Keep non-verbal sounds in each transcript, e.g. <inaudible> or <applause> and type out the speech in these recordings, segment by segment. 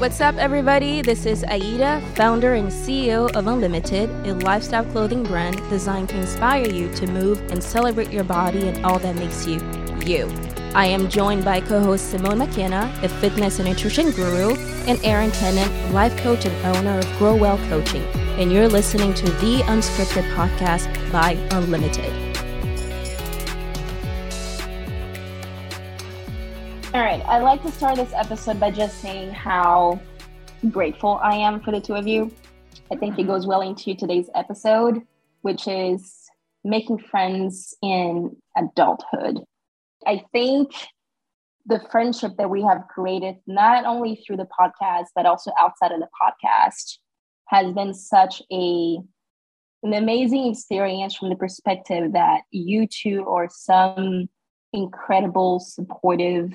What's up, everybody? This is Aida, founder and CEO of Unlimited, a lifestyle clothing brand designed to inspire you to move and celebrate your body and all that makes you you. I am joined by co host Simone McKenna, a fitness and nutrition guru, and Erin Tennant, life coach and owner of Grow Well Coaching. And you're listening to the Unscripted podcast by Unlimited. All right, I'd like to start this episode by just saying how grateful I am for the two of you. I think it goes well into today's episode, which is making friends in adulthood. I think the friendship that we have created, not only through the podcast, but also outside of the podcast, has been such a an amazing experience from the perspective that you two are some incredible, supportive,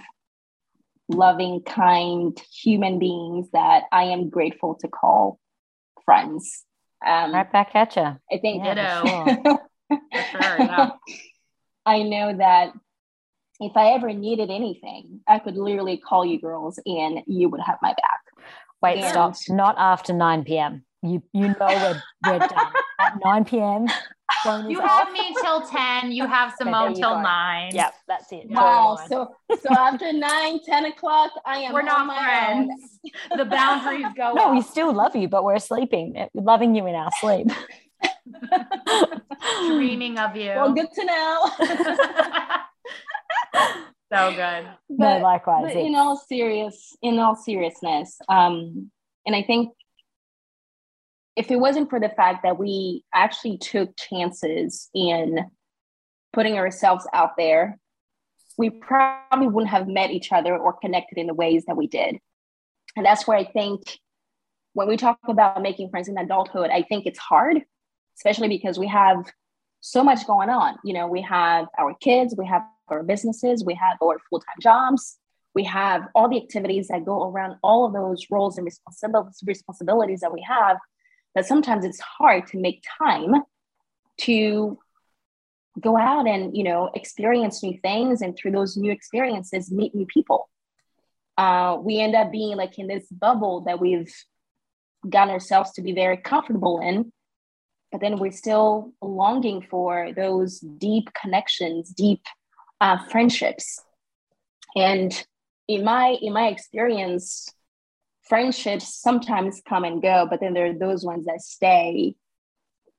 loving, kind human beings that I am grateful to call friends. Um, right back at you. I think. Yeah, sure. <laughs> sure, yeah. <laughs> I know that if I ever needed anything, I could literally call you girls and you would have my back. Wait, and stop. Not after 9 p.m. You you know we're, we're done. <laughs> At 9 p.m. You have me till 10. You have <laughs> Simone till go. 9. Yep, that's it. Wow. So <laughs> so after 9, 10 o'clock, I am We're not friends. the boundaries go <laughs> No, up. we still love you, but we're sleeping. We're loving you in our sleep. Dreaming of you. Well, good to know. so good. But, no, likewise. But in all serious, in all seriousness, um, and I think if it wasn't for the fact that we actually took chances in putting ourselves out there, we probably wouldn't have met each other or connected in the ways that we did. And that's where I think when we talk about making friends in adulthood, I think it's hard, especially because we have so much going on. You know, we have our kids, we have our businesses, we have our full time jobs, we have all the activities that go around all of those roles and responsibilities that we have. That sometimes it's hard to make time to go out and you know experience new things and through those new experiences meet new people. Uh, we end up being like in this bubble that we've gotten ourselves to be very comfortable in but then we're still longing for those deep connections deep uh, friendships. And in my in my experience friendships sometimes come and go but then there are those ones that stay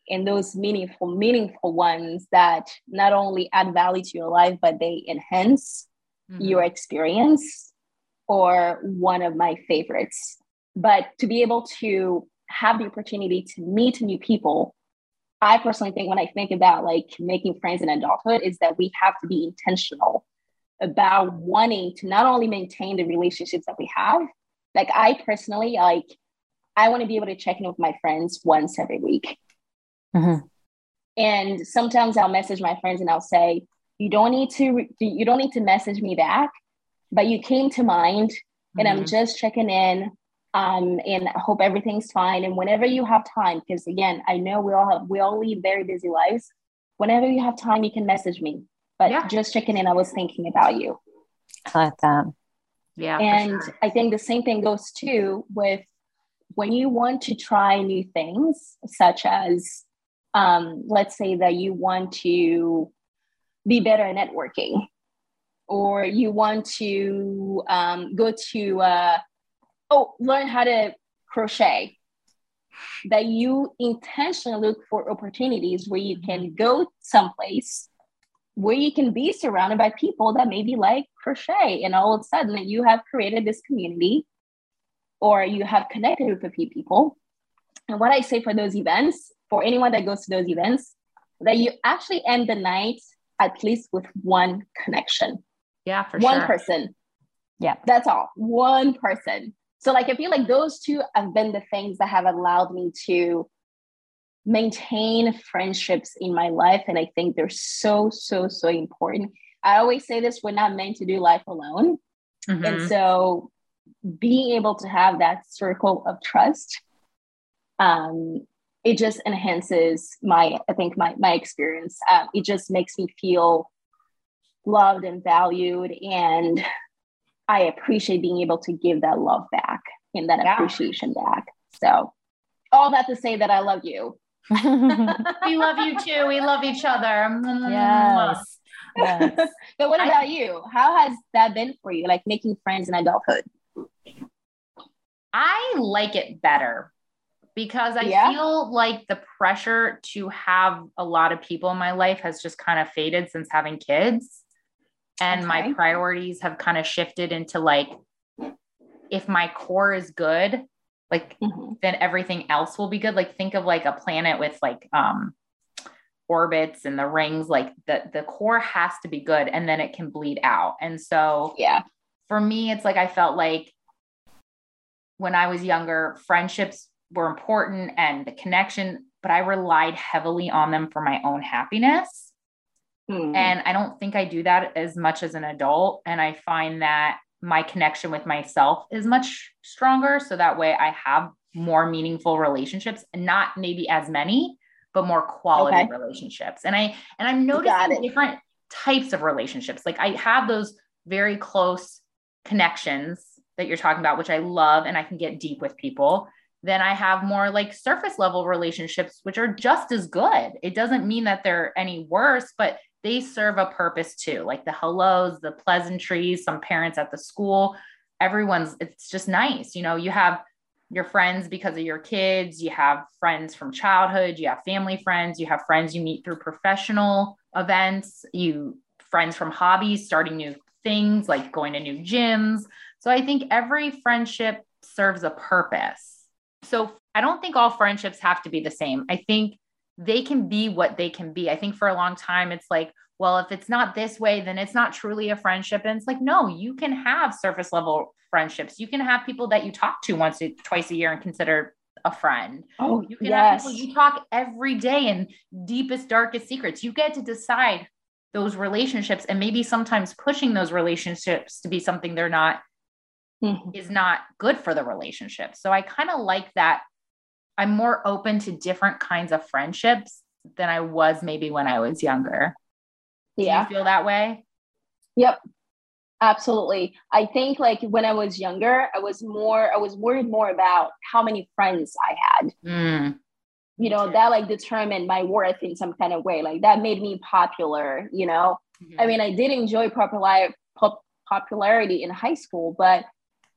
and those meaningful meaningful ones that not only add value to your life but they enhance mm-hmm. your experience or one of my favorites but to be able to have the opportunity to meet new people I personally think when I think about like making friends in adulthood is that we have to be intentional about wanting to not only maintain the relationships that we have. Like I personally like I want to be able to check in with my friends once every week. Mm-hmm. And sometimes I'll message my friends and I'll say, "You don't need to. You don't need to message me back, but you came to mind, mm-hmm. and I'm mm-hmm. just checking in um, and I hope everything's fine. And whenever you have time, because again, I know we all have we all lead very busy lives. Whenever you have time, you can message me. But yeah. just checking in, I was thinking about you. I like that. Yeah. And sure. I think the same thing goes too with when you want to try new things, such as um, let's say that you want to be better at networking, or you want to um, go to uh, oh, learn how to crochet. That you intentionally look for opportunities where you can go someplace where you can be surrounded by people that maybe like crochet, and all of a sudden that you have created this community or you have connected with a few people. And what I say for those events, for anyone that goes to those events, that you actually end the night at least with one connection. Yeah, for one sure. person. Yeah. That's all. One person. So like I feel like those two have been the things that have allowed me to maintain friendships in my life. And I think they're so, so, so important. I always say this, we're not meant to do life alone. Mm-hmm. And so being able to have that circle of trust, um, it just enhances my, I think my, my experience. Um, it just makes me feel loved and valued and I appreciate being able to give that love back. and that Yeah. appreciation back. So all that to say that I love you. We love you too. We love each other. yes. yes. <laughs> But what I- about you? How has that been for you? Like making friends in adulthood? I like it better because I Yeah? feel like the pressure to have a lot of people in my life has just kind of faded since having kids. And my priorities have kind of shifted into like, if my core is good, like Mhm. then everything else will be good. Like think of like a planet with like um orbits and the rings, like the the core has to be good and then it can bleed out. And so Yeah. for me, it's like I felt like when I was younger, friendships were important and the connection, but I relied heavily on them for my own happiness. Hmm. And I don't think I do that as much as an adult. And I find that my connection with myself is much stronger. So that way I have more meaningful relationships and not maybe as many, but more quality Okay. relationships. And I and I'm noticing different types of relationships. Like I have those very close connections that you're talking about, which I love and I can get deep with people. Then I have more like surface level relationships, which are just as good. It doesn't mean that they're any worse, but they serve a purpose too. Like the hellos, the pleasantries, some parents at the school, everyone's, it's just nice. You know, you have your friends because of your kids, you have friends from childhood, you have family friends, you have friends you meet through professional events, you friends from hobbies, starting new things like going to new gyms. So I think every friendship serves a purpose. So I don't think all friendships have to be the same. I think they can be what they can be. I think for a long time, it's like, well, if it's not this way, then it's not truly a friendship. And it's like, no, you can have surface level friendships. You can have people that you talk to once, or twice a year and consider a friend. Oh, You can yes. have people you talk every day and deepest, darkest secrets. You get to decide those relationships and maybe sometimes pushing those relationships to be something they're not Mhm. is not good for the relationship. So I kind of like that. I'm more open to different kinds of friendships than I was maybe when I was younger. Do Yeah. you feel that way? Yep. Absolutely. I think like when I was younger, I was more I was worried more about how many friends I had. Mm, You know, that like determined my worth in some kind of way. Like that made me popular, you know. mhm. I mean, I did enjoy popular pop, popularity in high school, but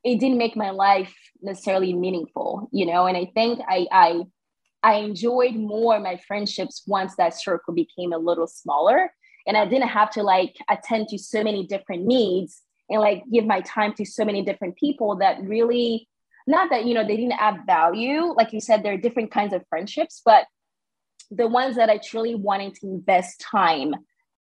it didn't make my life necessarily meaningful, you know. And I think I I I enjoyed more my friendships once that circle became a little smaller, and I didn't have to like attend to so many different needs and like give my time to so many different people that really not that you know they didn't add value like you said there are different kinds of friendships but the ones that i truly wanted to invest time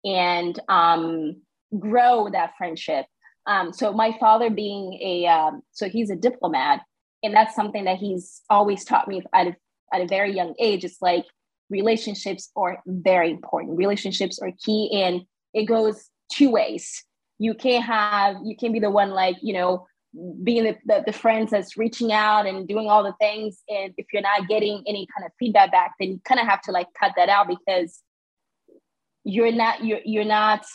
and um, grow that friendship. Um, so my father being a um, so he's a diplomat, and that's something that he's always taught me at a, at a very young age. It's like relationships are very important. Relationships are key, and it goes two ways. You can't have you can't be the one like you know being the, the, the friends that's reaching out and doing all the things and if you're not getting any kind of feedback back then you kind of have to like cut that out because you're not you're you're not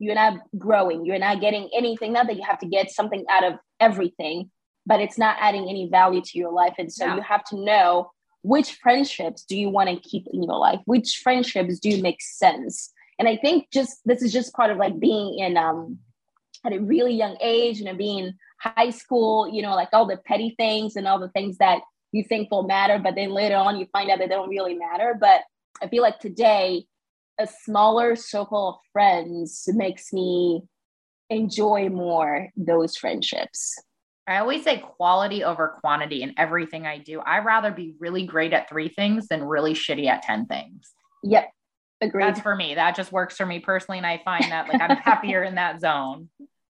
you're not growing you're not getting anything not that you have to get something out of everything but it's not adding any value to your life. And so you have to know which friendships do you want to keep in your life? Which friendships do make sense? And i think just this is just part of like being in um at a really young age and you know, being high school you know like all the petty things and all the things that you think will matter but then later on you find out that they don't really matter. But i feel like today a smaller circle of friends makes me enjoy more those friendships. I always say quality over quantity in everything I do. I'd rather be really great at three things than really shitty at 10 things. Yep. Agreed. That's for me. That just works for me personally. And I find that like I'm happier in that zone.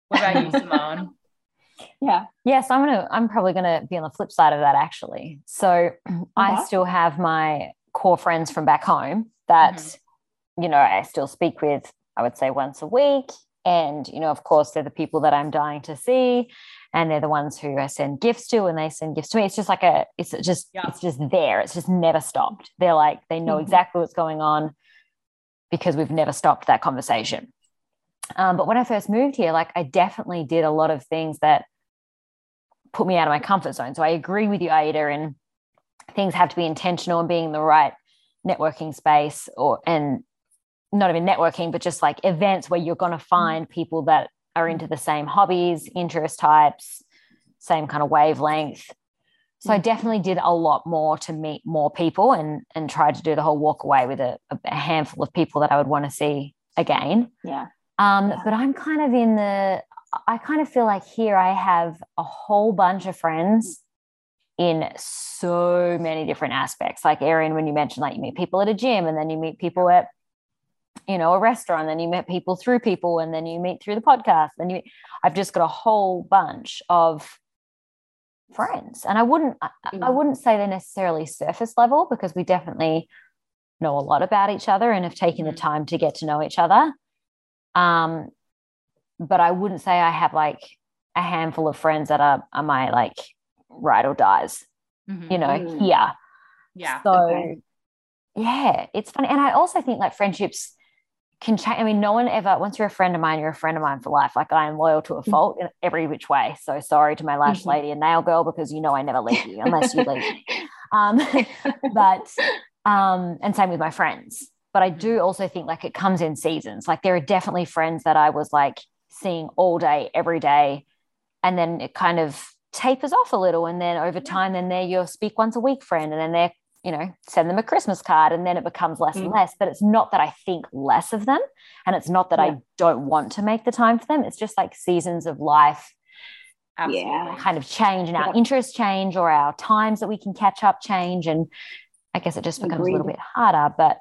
What about you, Simone? <laughs> yeah. Yes, I'm gonna. I'm probably gonna be on the flip side of that actually. So <clears throat> I still have my core friends from back home that Mhm. You know I still speak with. I would say once a week, and you know, of course, they're the people that I'm dying to see, and they're the ones who I send gifts to, and they send gifts to me. It's just like a. It's just. Yeah. It's just there. It's just never stopped. They're like they know Mhm. exactly what's going on because we've never stopped that conversation. Um, but when I first moved here, like I definitely did a lot of things that put me out of my comfort zone. So I agree with you, Aida, and things have to be intentional and being in the right networking space or and not even networking, but just like events where you're going to find people that are into the same hobbies, interest types, same kind of wavelength. So I definitely did a lot more to meet more people and and tried to do the whole walk away with a, a handful of people that I would want to see again. Yeah. Um, Yeah. but I'm kind of in the I kind of feel like here I have a whole bunch of friends in so many different aspects. Like Erin, when you mentioned like you meet people at a gym and then you meet people at you know a restaurant, then you meet people through people, and then you meet through the podcast. and you I've just got a whole bunch of friends. And I wouldn't I, I wouldn't say they're necessarily surface level because we definitely know a lot about each other and have taken the Mhm. time to get to know each other. Um, but I wouldn't say I have like a handful of friends that are, are my like ride or dies, Mhm. you know, Mm. here. yeah. So Okay. yeah, it's funny. And I also think like friendships can change. I mean, no one ever, once you're a friend of mine, you're a friend of mine for life. Like I am loyal to a Mm. fault in every which way. So sorry to my lash Mhm. lady and nail girl because you know I never leave you unless you leave me. <laughs> Um, <laughs> but <laughs> um, and same with my friends. But I do also think like it comes in seasons. Like there are definitely friends that I was like seeing all day, every day, and then it kind of tapers off a little. And then over time, then they're your speak once a week friend, and then they're you know send them a Christmas card, and then it becomes less and Mm. less. But it's not that I think less of them, and it's not that Yeah. I don't want to make the time for them. It's just like seasons of life Absolutely. Yeah. kind of change and our Yeah. interests change or our times that we can catch up change and i guess it just becomes a little bit harder but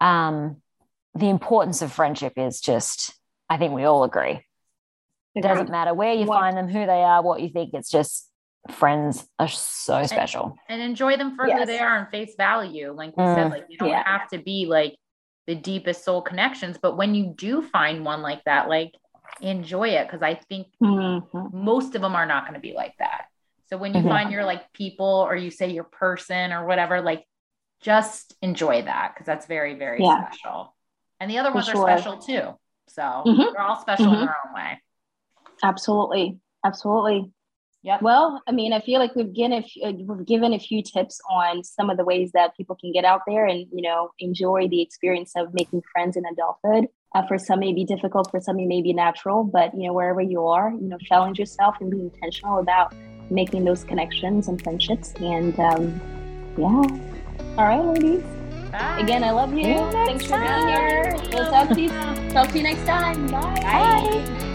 um the importance of friendship is just i think we all agree it doesn't matter where you What- find them who they are what you think it's just friends are so special and enjoy them for who they are and face value. Like we Mm. said, like you don't Yeah. have to be like the deepest soul connections, but when you do find one like that, like enjoy it because I think Mhm. most of them are not going to be like that. So when you Mhm. find your like people or you say your person or whatever, like just enjoy that because that's very, very Yeah. special. And the other For ones sure. are special too. So Mhm. they're all special in Mhm. their own way. Absolutely. Absolutely. Yep. Well, I mean, I feel like we've given a few, uh, we've given a few tips on some of the ways that people can get out there and you know enjoy the experience of making friends in adulthood. Uh, for some, it may be difficult. For some, it may be natural. But you know, wherever you are, you know, challenge yourself and be intentional about making those connections and friendships. And um, yeah. All right, ladies. Bye. Again, I love you. Thanks for being here. We'll talk to you. Talk to you next time. Bye. Bye. Bye.